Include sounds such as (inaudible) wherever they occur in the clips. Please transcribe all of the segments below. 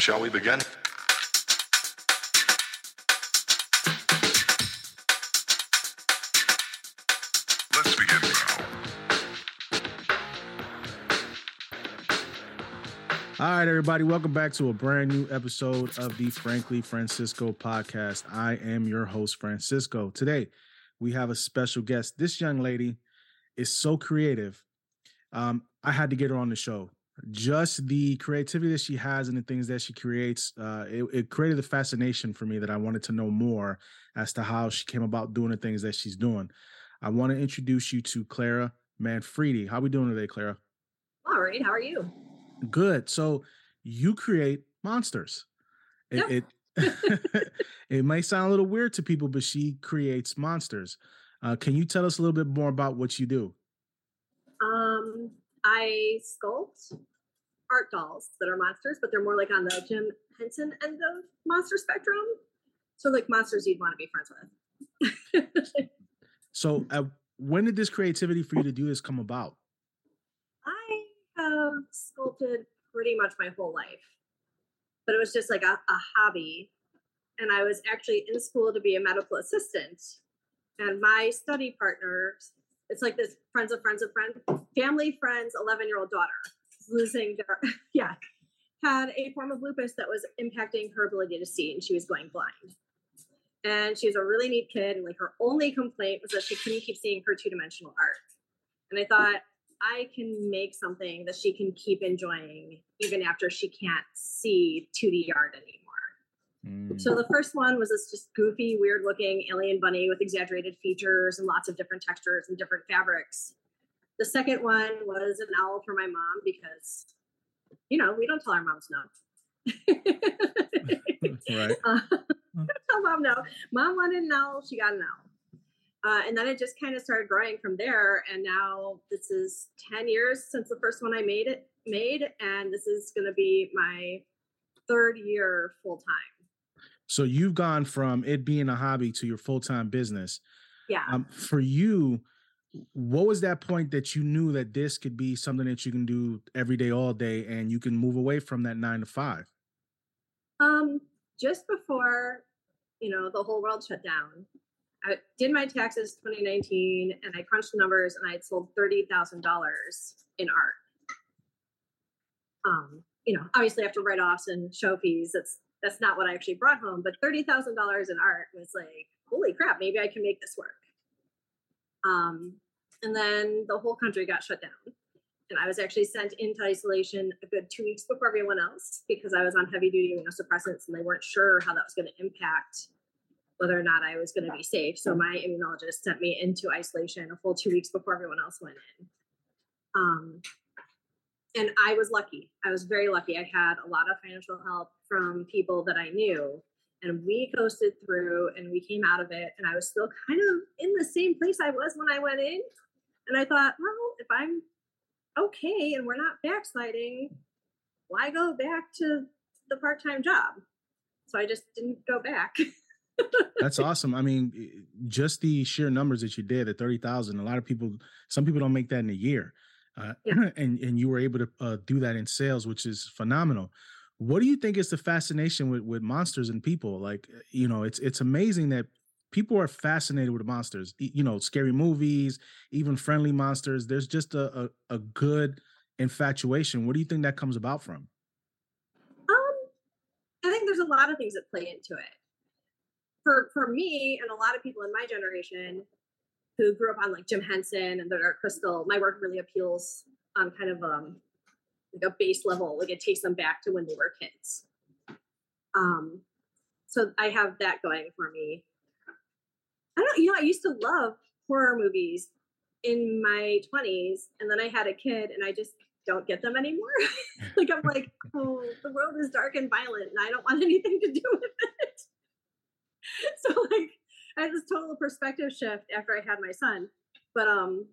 Shall we begin? Let's begin now. All right, everybody, welcome back to a brand new episode of the Frankly Francisco podcast. I am your host, Francisco. Today, we have a special guest. This young lady is so creative. Um, I had to get her on the show. Just the creativity that she has and the things that she creates, uh, it, it created a fascination for me that I wanted to know more as to how she came about doing the things that she's doing. I want to introduce you to Clara Manfredi. How we doing today, Clara? All right, how are you? Good. So you create monsters. It it, (laughs) (laughs) it might sound a little weird to people, but she creates monsters. Uh, can you tell us a little bit more about what you do? I sculpt art dolls that are monsters, but they're more like on the Jim Henson end of monster spectrum. So like monsters you'd want to be friends with. So, uh, when did this creativity for you to do this come about? I have sculpted pretty much my whole life, but it was just like a, a hobby. And I was actually in school to be a medical assistant. And my study partner, it's like this friends of friends of friends, family friends, 11 year old daughter losing their, (laughs) yeah, had a form of lupus that was impacting her ability to see and she was going blind. And she was a really neat kid. And like her only complaint was that she couldn't keep seeing her two dimensional art. And I thought, I can make something that she can keep enjoying even after she can't see 2D art anymore. Mm, So the first one was this just goofy, weird looking alien bunny with exaggerated features and lots of different textures and different fabrics. The second one was an owl for my mom because, you know, we don't tell our moms no. (laughs) right. (laughs) Uh, tell mom no. Mom wanted an owl, she got an owl. Uh, and then it just kind of started growing from there. And now this is 10 years since the first one I made it made, and this is gonna be my third year full time. So you've gone from it being a hobby to your full time business. Yeah. Um, for you, what was that point that you knew that this could be something that you can do every day, all day, and you can move away from that nine to five? Um, just before, you know, the whole world shut down, I did my taxes 2019 and I crunched the numbers and I had sold $30,000 in art. Um, you know, obviously after write-offs and show fees, that's that's not what I actually brought home, but $30,000 in art was like, holy crap, maybe I can make this work. Um, and then the whole country got shut down. And I was actually sent into isolation a good two weeks before everyone else because I was on heavy duty immunosuppressants and they weren't sure how that was going to impact whether or not I was going to be safe. So my immunologist sent me into isolation a full two weeks before everyone else went in. Um, and I was lucky. I was very lucky. I had a lot of financial help from people that I knew. And we coasted through and we came out of it. And I was still kind of in the same place I was when I went in. And I thought, well, if I'm okay and we're not backsliding, why go back to the part time job? So I just didn't go back. (laughs) That's awesome. I mean, just the sheer numbers that you did at 30,000, a lot of people, some people don't make that in a year. Uh, Yeah. (clears throat) and, and you were able to uh, do that in sales, which is phenomenal. What do you think is the fascination with, with monsters and people? Like, uh, you know, it's, it's amazing that people are fascinated with monsters, you know, scary movies, even friendly monsters. There's just a, a, a good infatuation. What do you think that comes about from? Um, I think there's a lot of things that play into it. For for me and a lot of people in my generation who grew up on like Jim Henson and the Dark Crystal, my work really appeals on kind of um like a base level. Like it takes them back to when they were kids. Um, so I have that going for me. I don't, you know, I used to love horror movies in my 20s, and then I had a kid, and I just don't get them anymore. (laughs) like I'm like, oh, the world is dark and violent, and I don't want anything to do with I had this total perspective shift after I had my son. But um,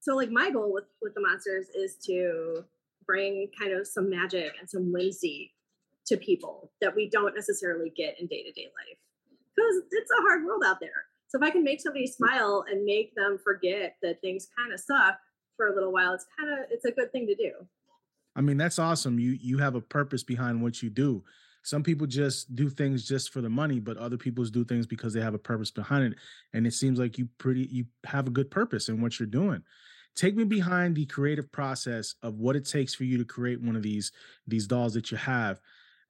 so like my goal with with the monsters is to bring kind of some magic and some whimsy to people that we don't necessarily get in day to day life because it's a hard world out there. So if I can make somebody smile and make them forget that things kind of suck for a little while, it's kind of it's a good thing to do. I mean, that's awesome. You you have a purpose behind what you do. Some people just do things just for the money, but other people do things because they have a purpose behind it. And it seems like you pretty you have a good purpose in what you're doing. Take me behind the creative process of what it takes for you to create one of these these dolls that you have.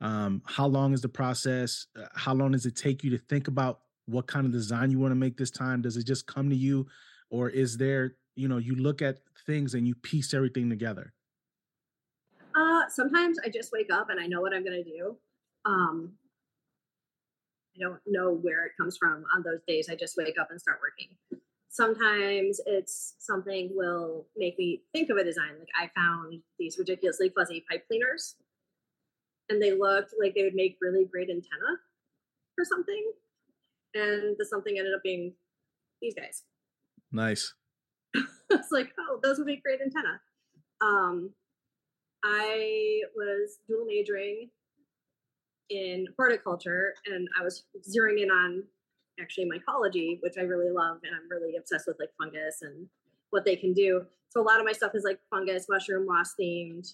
Um, how long is the process? Uh, how long does it take you to think about what kind of design you want to make this time? Does it just come to you, or is there you know you look at things and you piece everything together? Uh, sometimes I just wake up and I know what I'm gonna do. Um, I don't know where it comes from on those days. I just wake up and start working. Sometimes it's something will make me think of a design. Like I found these ridiculously fuzzy pipe cleaners, and they looked like they would make really great antenna for something. And the something ended up being these guys. Nice. (laughs) it's like, oh, those would make great antenna. Um, I was dual majoring in horticulture and I was zeroing in on actually mycology, which I really love and I'm really obsessed with like fungus and what they can do. So a lot of my stuff is like fungus, mushroom, moss themed.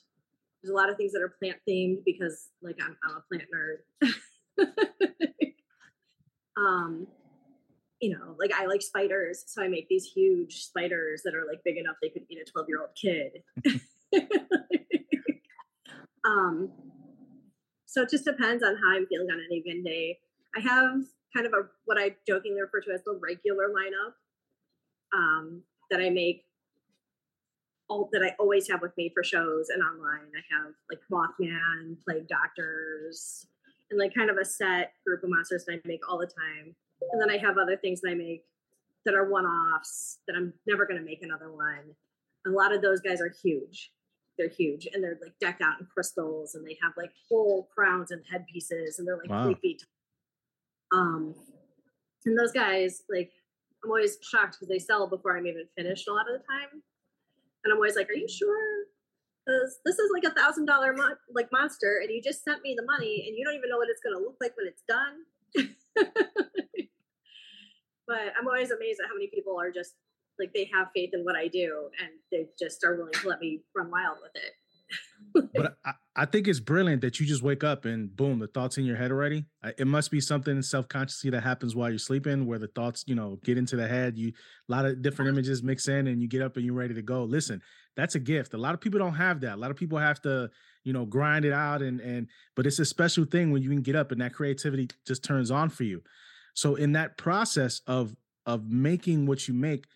There's a lot of things that are plant themed because like I'm, I'm a plant nerd. (laughs) um, you know, like I like spiders, so I make these huge spiders that are like big enough they could eat a 12 year old kid. (laughs) um, so it just depends on how I'm feeling on any given day. I have kind of a what I jokingly refer to as the regular lineup um, that I make all that I always have with me for shows and online. I have like Mothman, Plague Doctors, and like kind of a set group of monsters that I make all the time. And then I have other things that I make that are one offs that I'm never going to make another one. A lot of those guys are huge they're huge and they're like decked out in crystals and they have like full crowns and headpieces and they're like Wow. three feet. Um, and those guys, like, I'm always shocked because they sell before I'm even finished a lot of the time. And I'm always like, "Are you sure? Because this is like a thousand dollar like monster, and you just sent me the money, and you don't even know what it's going to look like when it's done." (laughs) but I'm always amazed at how many people are just like they have faith in what I do, and they just are willing to let me run wild with it. But I, I think it's brilliant that you just wake up and boom, the thoughts in your head already. It must be something self consciously that happens while you're sleeping, where the thoughts, you know, get into the head. You a lot of different images mix in, and you get up and you're ready to go. Listen, that's a gift. A lot of people don't have that. A lot of people have to, you know, grind it out, and and but it's a special thing when you can get up and that creativity just turns on for you. So in that process of of making what you make,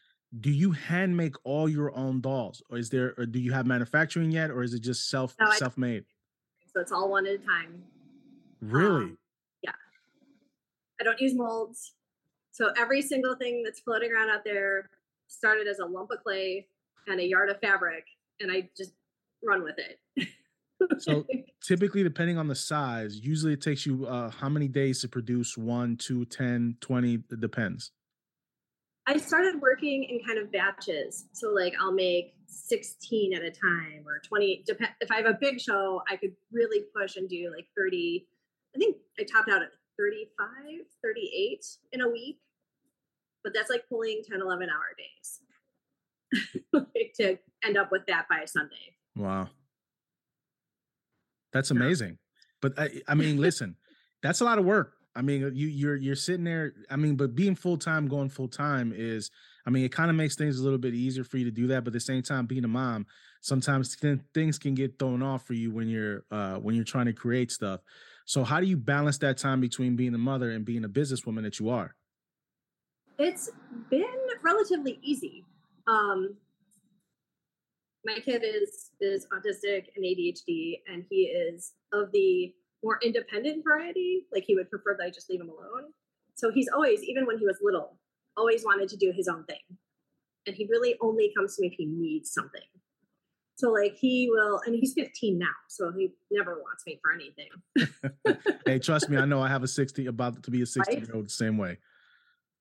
do you hand make all your own dolls, or is there, or do you have manufacturing yet, or is it just self No, self made? (laughs) So it's all one at a time. Really? Um, I don't use molds. So every single thing that's floating around out there started as a lump of clay and a yard of fabric, and I just run with it. So- (laughs) Typically, depending on the size, usually it takes you uh, how many days to produce one, two ten twenty it depends. I started working in kind of batches. So like I'll make 16 at a time or 20 dep- if I have a big show, I could really push and do like 30. I think I topped out at 35, 38 in a week. But that's like pulling 10, 11 hour days (laughs) like, to end up with that by Sunday. Wow. That's amazing. But I, I mean, listen, that's a lot of work. I mean, uh, you you're you're sitting there. I mean, but being full time, going full time is, I mean, it kind of makes things a little bit easier for you to do that. But at the same time, being a mom, sometimes th- things can get thrown off for you when you're uh when you're trying to create stuff. So how do you balance that time between being a mother and being a businesswoman that you are? It's been relatively easy. Um, my kid is is autistic and ADHD, and he is of the more independent variety. Like he would prefer that I just leave him alone. So he's always, even when he was little, always wanted to do his own thing, and he really only comes to me if he needs something. So like he will, and he's 15 now, so he never wants me for anything. (laughs) hey, trust me, I know I have a 60 about to be a 60 year old the same way.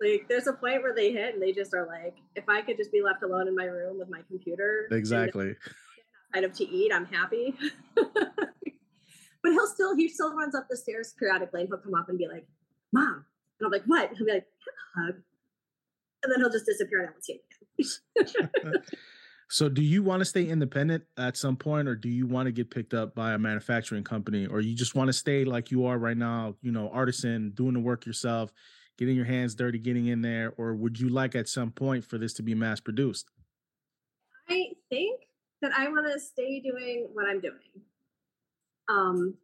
like there's a point where they hit and they just are like if i could just be left alone in my room with my computer Exactly. outside of to eat i'm happy (laughs) but he'll still he still runs up the stairs periodically and he'll come up and be like mom and i'm like what he'll be like "Have a hug and then he'll just disappear and i won't see him (laughs) So, do you want to stay independent at some point, or do you want to get picked up by a manufacturing company, or you just want to stay like you are right now? You know, artisan, doing the work yourself, getting your hands dirty, getting in there, or would you like at some point for this to be mass produced? I think that I want to stay doing what I'm doing. Um,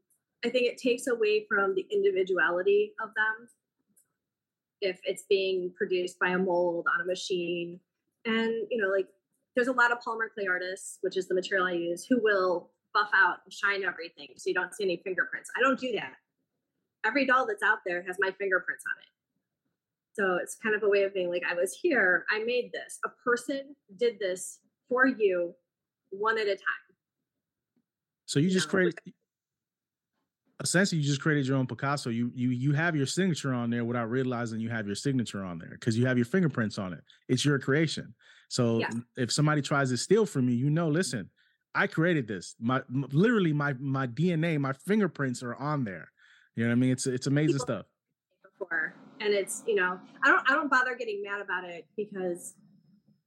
I think it takes away from the individuality of them if it's being produced by a mold on a machine. And, you know, like there's a lot of polymer clay artists, which is the material I use, who will buff out and shine everything so you don't see any fingerprints. I don't do that. Every doll that's out there has my fingerprints on it. So it's kind of a way of being like, I was here, I made this. A person did this for you one at a time. So you just No. created essentially you just created your own Picasso. You you you have your signature on there without realizing you have your signature on there because you have your fingerprints on it. It's your creation. So Yeah. if somebody tries to steal from you, you know, listen, I created this. My literally my my DNA, my fingerprints are on there. You know what I mean? It's it's amazing People- stuff. before and it's you know i don't i don't bother getting mad about it because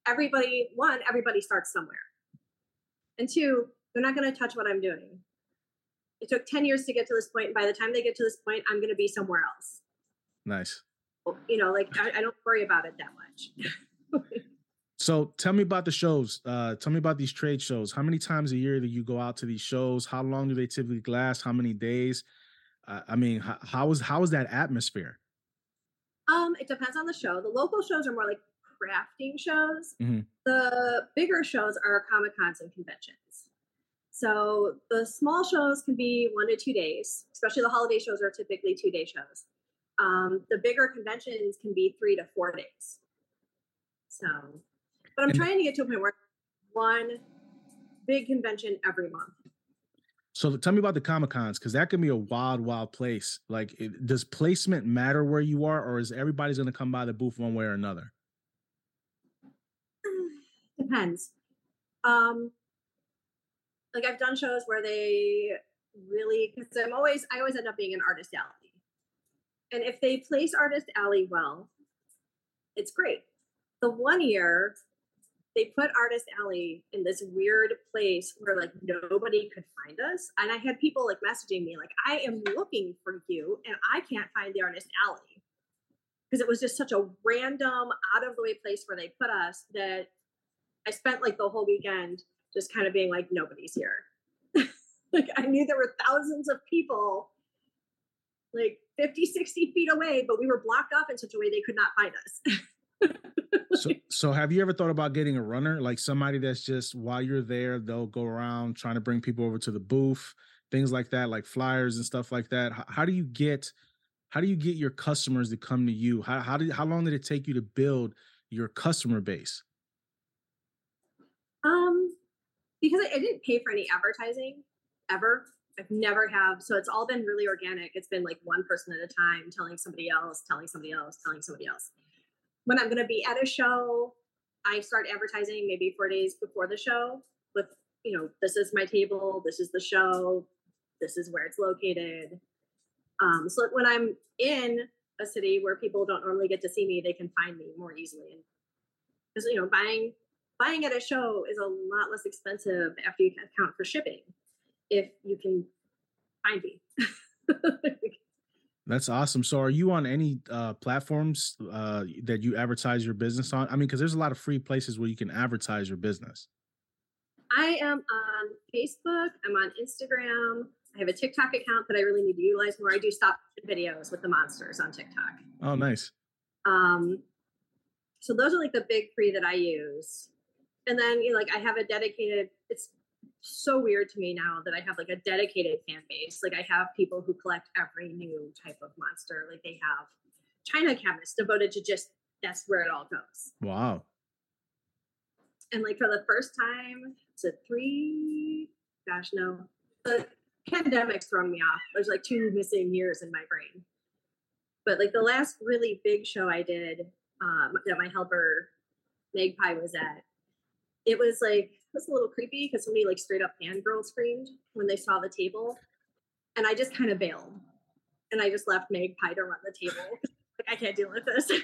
everybody one everybody starts somewhere and two they're not going to touch what i'm doing it took 10 years to get to this point and by the time they get to this point i'm going to be somewhere else Nice. you know like i, I don't worry about it that much So tell me about the shows. Uh, tell me about these trade shows. How many times a year do you go out to these shows? How long do they typically last? How many days? Uh, I mean, how, how is how is that atmosphere? Um, it depends on the show. The local shows are more like crafting shows. Mhm. The bigger shows are comic cons and conventions. So the small shows can be one to two days, especially the holiday shows are typically two day shows. Um, the bigger conventions can be three to four days. So, but I'm And- trying to get to a point where one big convention every month. So tell me about the comic cons because that can be a wild, wild place. Like, it, does placement matter where you are, or is everybody's going to come by the booth one way or another? (sighs) Depends. Um, like I've done shows where they really because I'm always I always end up being an artist alley, and if they place artist alley well, it's great. The one year they put artist alley in this weird place where like nobody could find us, and I had people like messaging me like I am looking for you and I can't find the artist alley because it was just such a random out of the way place where they put us that I spent like the whole weekend just kind of being like, nobody's here. (laughs) like I knew there were thousands of people like 50, 60 feet away, but we were blocked off in such a way they could not find us. So, (laughs) so have you ever thought about getting a runner, like somebody that's just while you're there, they'll go around trying to bring people over to the booth, things like that, like flyers and stuff like that. How, how do you get, how do you get your customers to come to you? How how did how long did it take you to build your customer base? Um, because I, I didn't pay for any advertising ever. I've never have. So it's all been really organic. It's been like one person at a time telling somebody else, telling somebody else, telling somebody else. When I'm going to be at a show, I start advertising maybe four days before the show with, you know, this is my table, this is the show, this is where it's located. Um, so when I'm in a city where people don't normally get to see me, they can find me more easily. And because you know, buying buying at a show is a lot less expensive after you account for shipping if you can find me. (laughs) That's awesome. So are you on any uh platforms uh that you advertise your business on? I mean, because there's a lot of free places where you can advertise your business. I am on Facebook. I'm on Instagram. I have a TikTok account that I really need to utilize more. I do stop videos with the monsters on TikTok. Oh, nice. Um, so those are like the big three that I use. And then you know, like I have a dedicated. It's so weird to me now that I have like a dedicated fan base. Like I have people who collect every new type of monster. Like they have China cabinets devoted to just that's where it all goes. Wow. And like for the first time, it's a three. Gosh, no, the pandemic's thrown me off. There's like two missing years in my brain. But like the last really big show I did um, that my helper Magpie was at, it was like it was a little creepy because somebody like straight up fangirl screamed when they saw the table, and I just kind of bailed, and I just left Magpie to run the table. (laughs) like I can't deal with this. (laughs)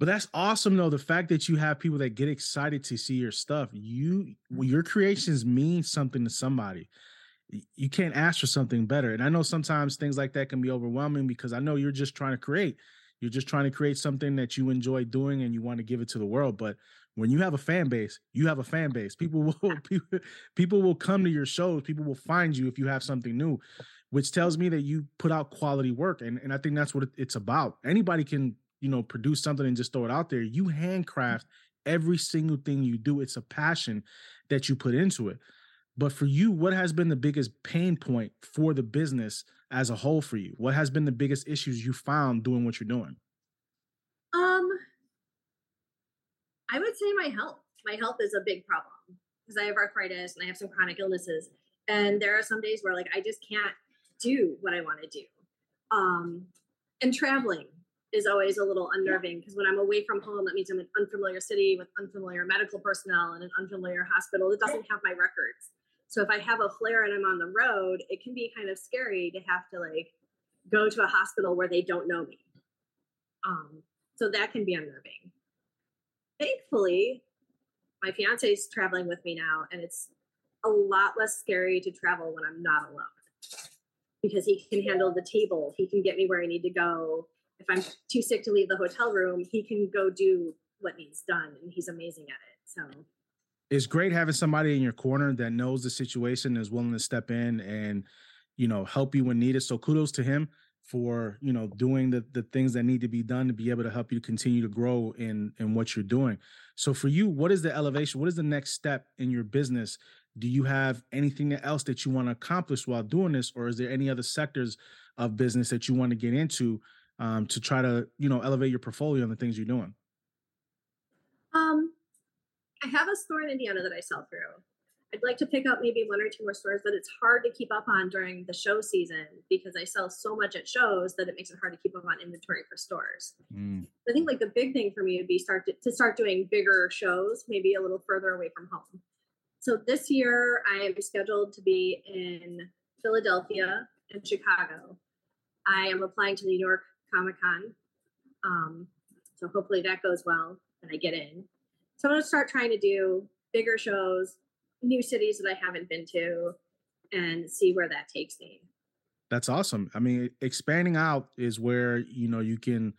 But that's awesome though. The fact that you have people that get excited to see your stuff, you your creations mean something to somebody. You can't ask for something better. And I know sometimes things like that can be overwhelming because I know you're just trying to create. You're just trying to create something that you enjoy doing and you want to give it to the world. But when you have a fan base, you have a fan base. People (laughs) will people, people will come to your shows. People will find you if you have something new, which tells me that you put out quality work. And, and I think that's what it's about. Anybody can you know, produce something and just throw it out there. You handcraft every single thing you do. It's a passion that you put into it. But for you, what has been the biggest pain point for the business as a whole for you? What has been the biggest issues you found doing what you're doing? Um, I would say my health. My health is a big problem because I have arthritis and I have some chronic illnesses. And there are some days where like I just can't do what I want to do. Um, and traveling is always a little unnerving because when I'm away from home, that means I'm in an unfamiliar city with unfamiliar medical personnel and an unfamiliar hospital that doesn't have my records. So if I have a flare and I'm on the road, it can be kind of scary to have to like go to a hospital where they don't know me. Um, so that can be unnerving. Thankfully, my fiance is traveling with me now, and it's a lot less scary to travel when I'm not alone because he can handle the table. He can get me where I need to go if I'm too sick to leave the hotel room, he can go do what needs done, and he's amazing at it. So it's great having somebody in your corner that knows the situation, is willing to step in and you know help you when needed. So kudos to him for you know doing the the things that need to be done to be able to help you continue to grow in in what you're doing. So for you, what is the elevation? What is the next step in your business? Do you have anything else that you want to accomplish while doing this, or is there any other sectors of business that you want to get into um, to try to you know elevate your portfolio and the things you're doing? Um, I have a store in Indiana that I sell through. I'd like to pick up maybe one or two more stores, but it's hard to keep up on during the show season because I sell so much at shows that it makes it hard to keep up on inventory for stores. Mm. I think like the big thing for me would be start to, to start doing bigger shows, maybe a little further away from home. So this year I am scheduled to be in Philadelphia and Chicago. I am applying to the New York Comic Con. Um, so hopefully that goes well and I get in. So I'm going to start trying to do bigger shows, new cities that I haven't been to, and see where that takes me. That's awesome. I mean, expanding out is where you know you can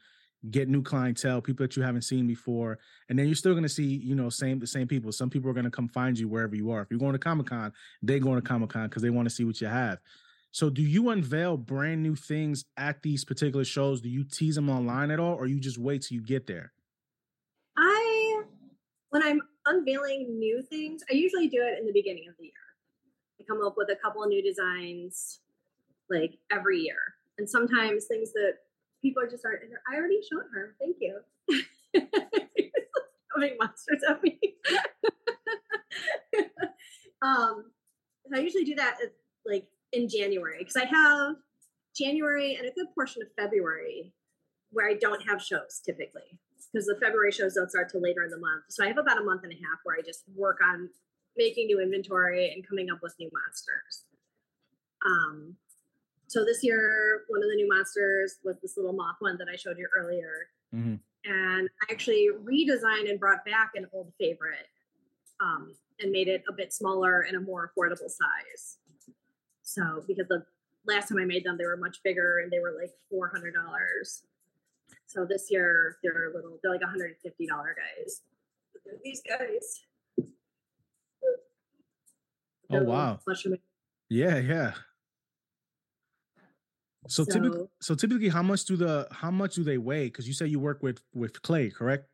get new clientele, people that you haven't seen before, and then you're still going to see you know same the same people. Some people are going to come find you wherever you are. If you're going to Comic Con, they're going to Comic Con because they want to see what you have. So do you unveil brand new things at these particular shows? Do you tease them online at all or you just wait till you get there? I when I'm unveiling new things, I usually do it in the beginning of the year. I come up with a couple of new designs like every year. And sometimes things that people are just aren't I already showed her. Thank you. (laughs) Coming monsters at me. (laughs) um I usually do that like in January because I have January and a good portion of February where I don't have shows typically because the February shows don't start till later in the month. So I have about a month and a half where I just work on making new inventory and coming up with new monsters. Um, so this year, one of the new monsters was this little moth one that I showed you earlier. Mm-hmm. And I actually redesigned and brought back an old favorite um, and made it a bit smaller and a more affordable size. So because the last time I made them, they were much bigger and they were like four hundred dollars. So this year they're a little, they're like hundred and fifty dollar guys. These guys. oh wow! Yeah, yeah. So, so typically, so typically, how much do the how much do they weigh? Because you say you work with with clay, correct?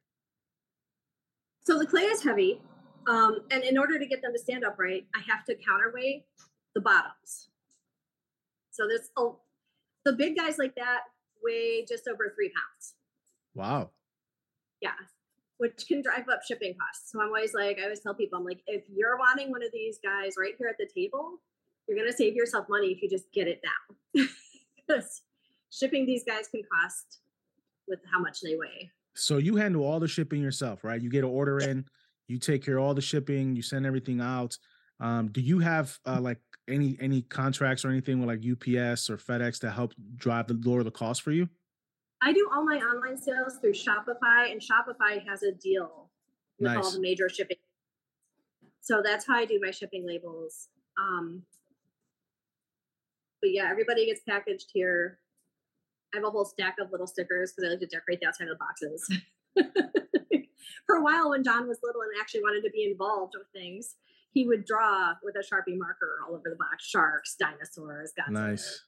So the clay is heavy, um, and in order to get them to stand upright, I have to counterweight the bottoms. So there's a, the big guys like that weigh just over three pounds. Wow. Yeah. Which can drive up shipping costs. So I'm always like, I always tell people, I'm like, if you're wanting one of these guys right here at the table, you're going to save yourself money if you just get it now. (laughs) because shipping these guys can cost with how much they weigh. So you handle all the shipping yourself, right? You get an order in, you take care of all the shipping, you send everything out. Um, do you have uh, like any any contracts or anything with like UPS or FedEx to help drive the lower the cost for you? I do all my online sales through Shopify, and Shopify has a deal with all the major shipping. So that's how I do my shipping labels. Um, but yeah, everybody gets packaged here. I have a whole stack of little stickers because I like to decorate the outside of the boxes. (laughs) For a while, when John was little and actually wanted to be involved with things, he would draw with a sharpie marker all over the box: sharks, dinosaurs, Godzilla. Nice.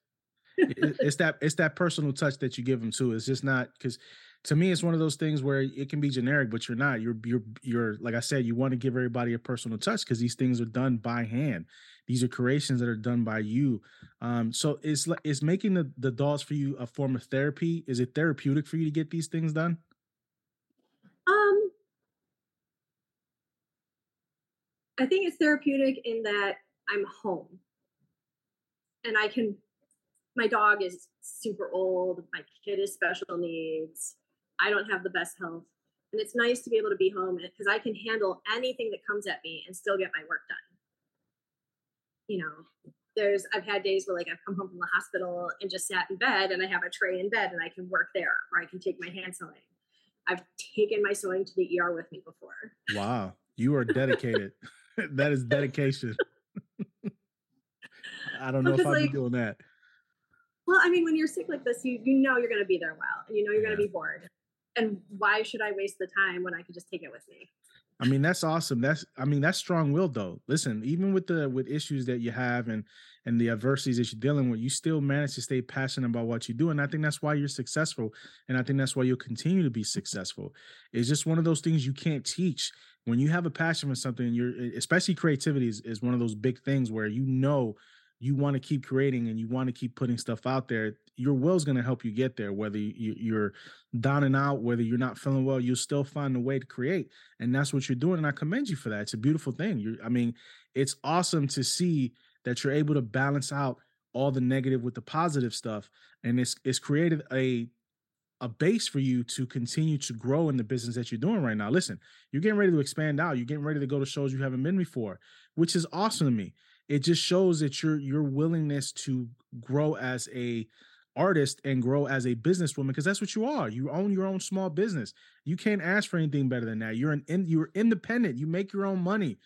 It's that it's that personal touch that you give them too. It's just not because to me it's one of those things where it can be generic, but you're not. You're you're you're like I said, you want to give everybody a personal touch because these things are done by hand. These are creations that are done by you. Um, so it's like is making the the dolls for you a form of therapy? Is it therapeutic for you to get these things done? Um, I think it's therapeutic in that I'm home and I can. My dog is super old. My kid is special needs. I don't have the best health. And it's nice to be able to be home because I can handle anything that comes at me and still get my work done. You know, there's, I've had days where like I've come home from the hospital and just sat in bed and I have a tray in bed and I can work there or I can take my hand sewing. I've taken my sewing to the ER with me before. Wow, you are dedicated. (laughs) (laughs) that is dedication. (laughs) I don't know if I'd be doing that. Well, I mean, when you're sick like this, you you know you're going to be there a while, and you know you're going to be bored. And why should I waste the time when I could just take it with me? I mean, that's awesome. That's I mean, that's strong willed though. Listen, even with the with issues that you have and and the adversities that you're dealing with, you still manage to stay passionate about what you do. And I think that's why you're successful. And I think that's why you'll continue to be successful. It's just one of those things you can't teach. When you have a passion for something, you're especially creativity is, is one of those big things where you know you want to keep creating and you want to keep putting stuff out there. Your will's going to help you get there, whether you, you're down and out, whether you're not feeling well, you'll still find a way to create and that's what you're doing and i commend you for that it's a beautiful thing you i mean it's awesome to see that you're able to balance out all the negative with the positive stuff and it's it's created a a base for you to continue to grow in the business that you're doing right now. Listen you're getting ready to expand out. You're getting ready to go to shows you haven't been before which is awesome to me. It just shows that your your willingness to grow as a artist and grow as a businesswoman because that's what you are. You own your own small business. You can't ask for anything better than that. You're an in, you're independent. You make your own money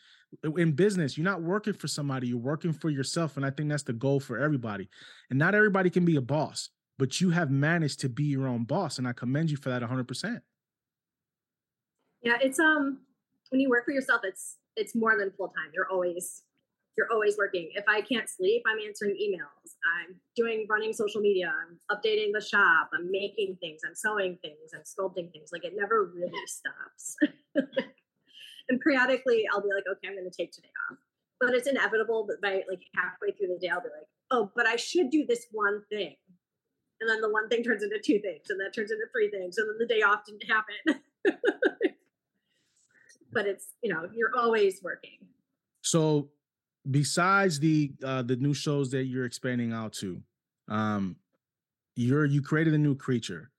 in business. You're not working for somebody. You're working for yourself and i think that's the goal for everybody. And not everybody can be a boss but you have managed to be your own boss and i commend you for that 100% Yeah, it's um when you work for yourself, it's it's more than full time. You're always you're always working. If I can't sleep, I'm answering emails. I'm doing running social media. I'm updating the shop. I'm making things. I'm sewing things. I'm sculpting things. Like it never really stops. (laughs) and periodically, I'll be like, okay, I'm going to take today off. But it's inevitable that by like halfway through the day, I'll be like, oh, but I should do this one thing. And then the one thing turns into two things, and that turns into three things, and then the day off didn't happen. (laughs) but it's you know you're always working. So besides the uh the new shows that you're expanding out to, um you're you created a new creature.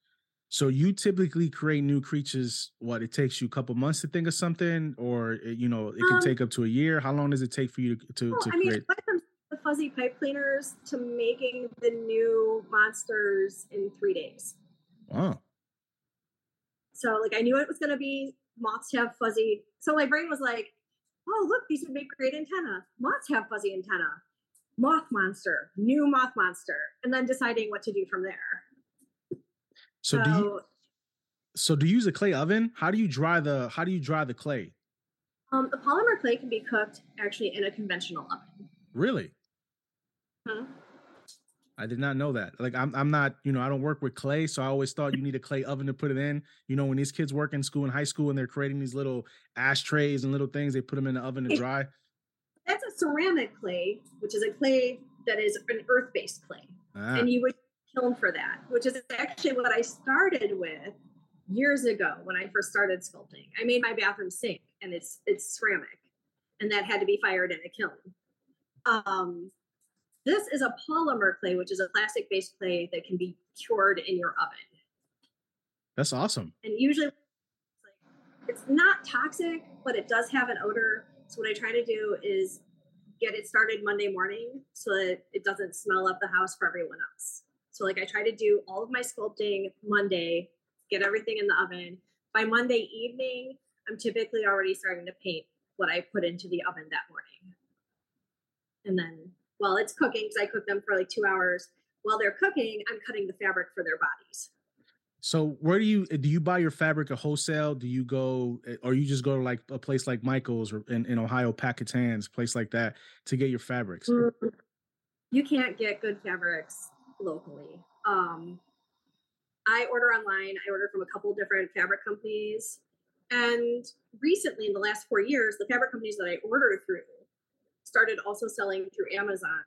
So you typically create new creatures what it takes you a couple months to think of something or it- you know it can Um, take up to a year. How long does it take for you to to, Well, to I mean, create? It went from the fuzzy pipe cleaners to making the new monsters in three days. Wow. So like I knew it was gonna be moths have fuzzy. So my brain was like, oh look, these would make great antenna. Moths have fuzzy antenna. Moth monster, new moth monster, and then deciding what to do from there. So do you so do you use a clay oven? How do you dry the how do you dry the clay? um, the polymer clay can be cooked actually in a conventional oven. Really? Mhm. I did not know that. Like I'm I'm not, you know, I don't work with clay, so I always thought you need a clay oven to put it in. You know, when these kids work in school in high school and they're creating these little ashtrays and little things, they put them in the oven to dry. That's a ceramic clay, which is a clay that is an earth-based clay. Ah, and you would kiln for that, which is actually what I started with years ago when I first started sculpting. I made my bathroom sink, and it's it's ceramic, and that had to be fired in a kiln. Um, this is a polymer clay, which is a plastic-based clay that can be cured in your oven, that's awesome. and usually it's, like, it's not toxic, but it does have an odor. So what I try to do is get it started Monday morning so that it doesn't smell up the house for everyone else. So like I try to do all of my sculpting Monday, get everything in the oven. By Monday evening, I'm typically already starting to paint what I put into the oven that morning. And then while it's cooking, because I cook them for like two hours, while they're cooking, I'm cutting the fabric for their bodies. So where do you do you buy your fabric at wholesale? Do you go eh, or you just go to like a place like Michael's or in, in Ohio, Packetans, place like that to get your fabrics? Mm-hmm. You can't get good fabrics locally. Um, I order online. I order from a couple different fabric companies. And recently, in the last four years, the fabric companies that I order through started also selling through Amazon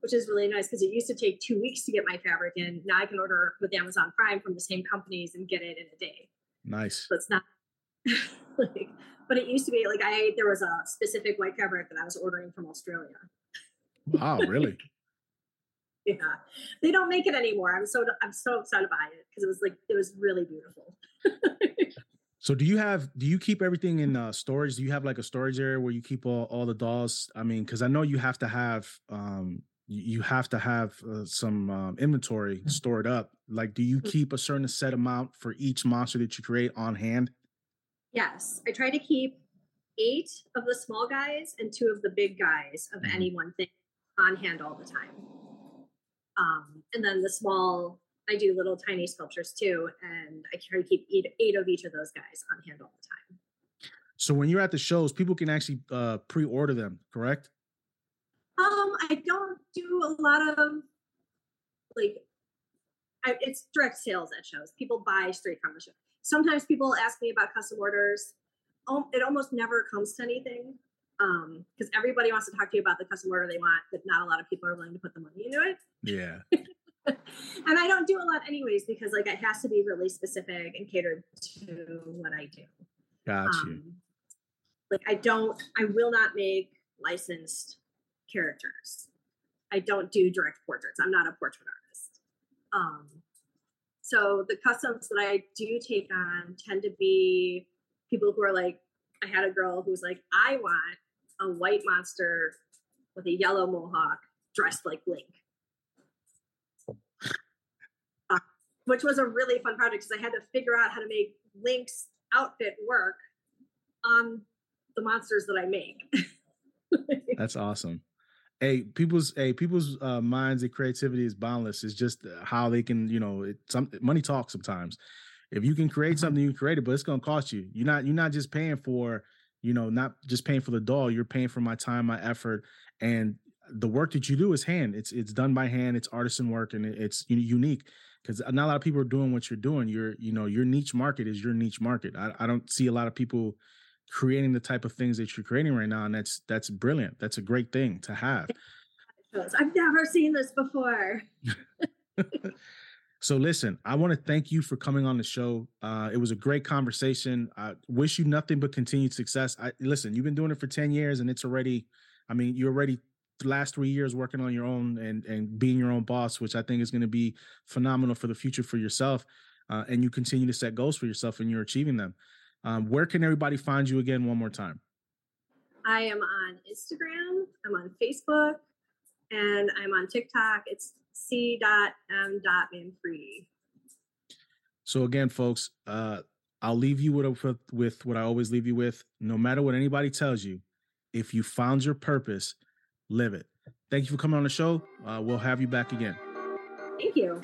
which is really nice because it used to take two weeks to get my fabric in. Now I can order with Amazon Prime from the same companies and get it in a day. Nice. So it's not (laughs) like, but it used to be like I there was a specific white fabric that I was ordering from Australia. Wow, really? (laughs) yeah, they don't make it anymore. I'm so I'm so excited by it because it was like it was really beautiful. (laughs) So do you have do you keep everything in uh, storage? Do you have like a storage area where you keep all, all the dolls? I mean, because I know you have to have um you have to have uh, some um, inventory mm. stored up. Like, do you mm. keep a certain set amount for each monster that you create on hand? Yes, I try to keep eight of the small guys and two of the big guys of mm-hmm. any one thing on hand all the time. Um, and then the small, I do little tiny sculptures too, and I try to keep eight, eight of each of those guys on hand all the time. So when you're at the shows, people can actually uh, pre-order them, correct? Um, I don't do a lot of like I, it's direct sales at shows. People buy straight from the show. Sometimes people ask me about custom orders. Oh, it almost never comes to anything um because everybody wants to talk to you about the custom order they want, but not a lot of people are willing to put the money into it. Yeah. (laughs) (laughs) and I don't do a lot anyways because like it has to be really specific and catered to what I do. Got you. Um, like I don't, I will not make licensed characters. I don't do direct portraits. I'm not a portrait artist. Um, so the customs that I do take on tend to be people who are like, I had a girl who was like, I want a white monster with a yellow mohawk dressed like Link. Uh, which was a really fun project because I had to figure out how to make Link's outfit work on the monsters that I make. (laughs) That's awesome. Hey people's hey people's uh, minds and creativity is boundless. It's just uh, how they can you know it, some money talks sometimes. If you can create something you can create it but it's going to cost you. You're not you're not just paying for you know not just paying for the doll. You're paying for my time my effort and the work that you do is hand. It's it's done by hand. It's artisan work and it's unique because not a lot of people are doing what you're doing. You're you know your niche market is your niche market. I, I don't see a lot of people creating the type of things that you're creating right now and that's that's brilliant. That's a great thing to have. I've never seen this before. (laughs) (laughs) So listen i want to thank you for coming on the show. Uh, it was a great conversation. I wish you nothing but continued success. I listen you've been doing it for 10 years and it's already i mean you're already the last three years working on your own and and being your own boss which i think is going to be phenomenal for the future for yourself uh, and you continue to set goals for yourself and you're achieving them um, where can everybody find you again one more time? I am on Instagram, I'm on Facebook, and I'm on TikTok. It's c.m.manfree. So again, folks, uh, I'll leave you with, with with what I always leave you with. No matter what anybody tells you, if you found your purpose, live it. Thank you for coming on the show. Uh, we'll have you back again. Thank you.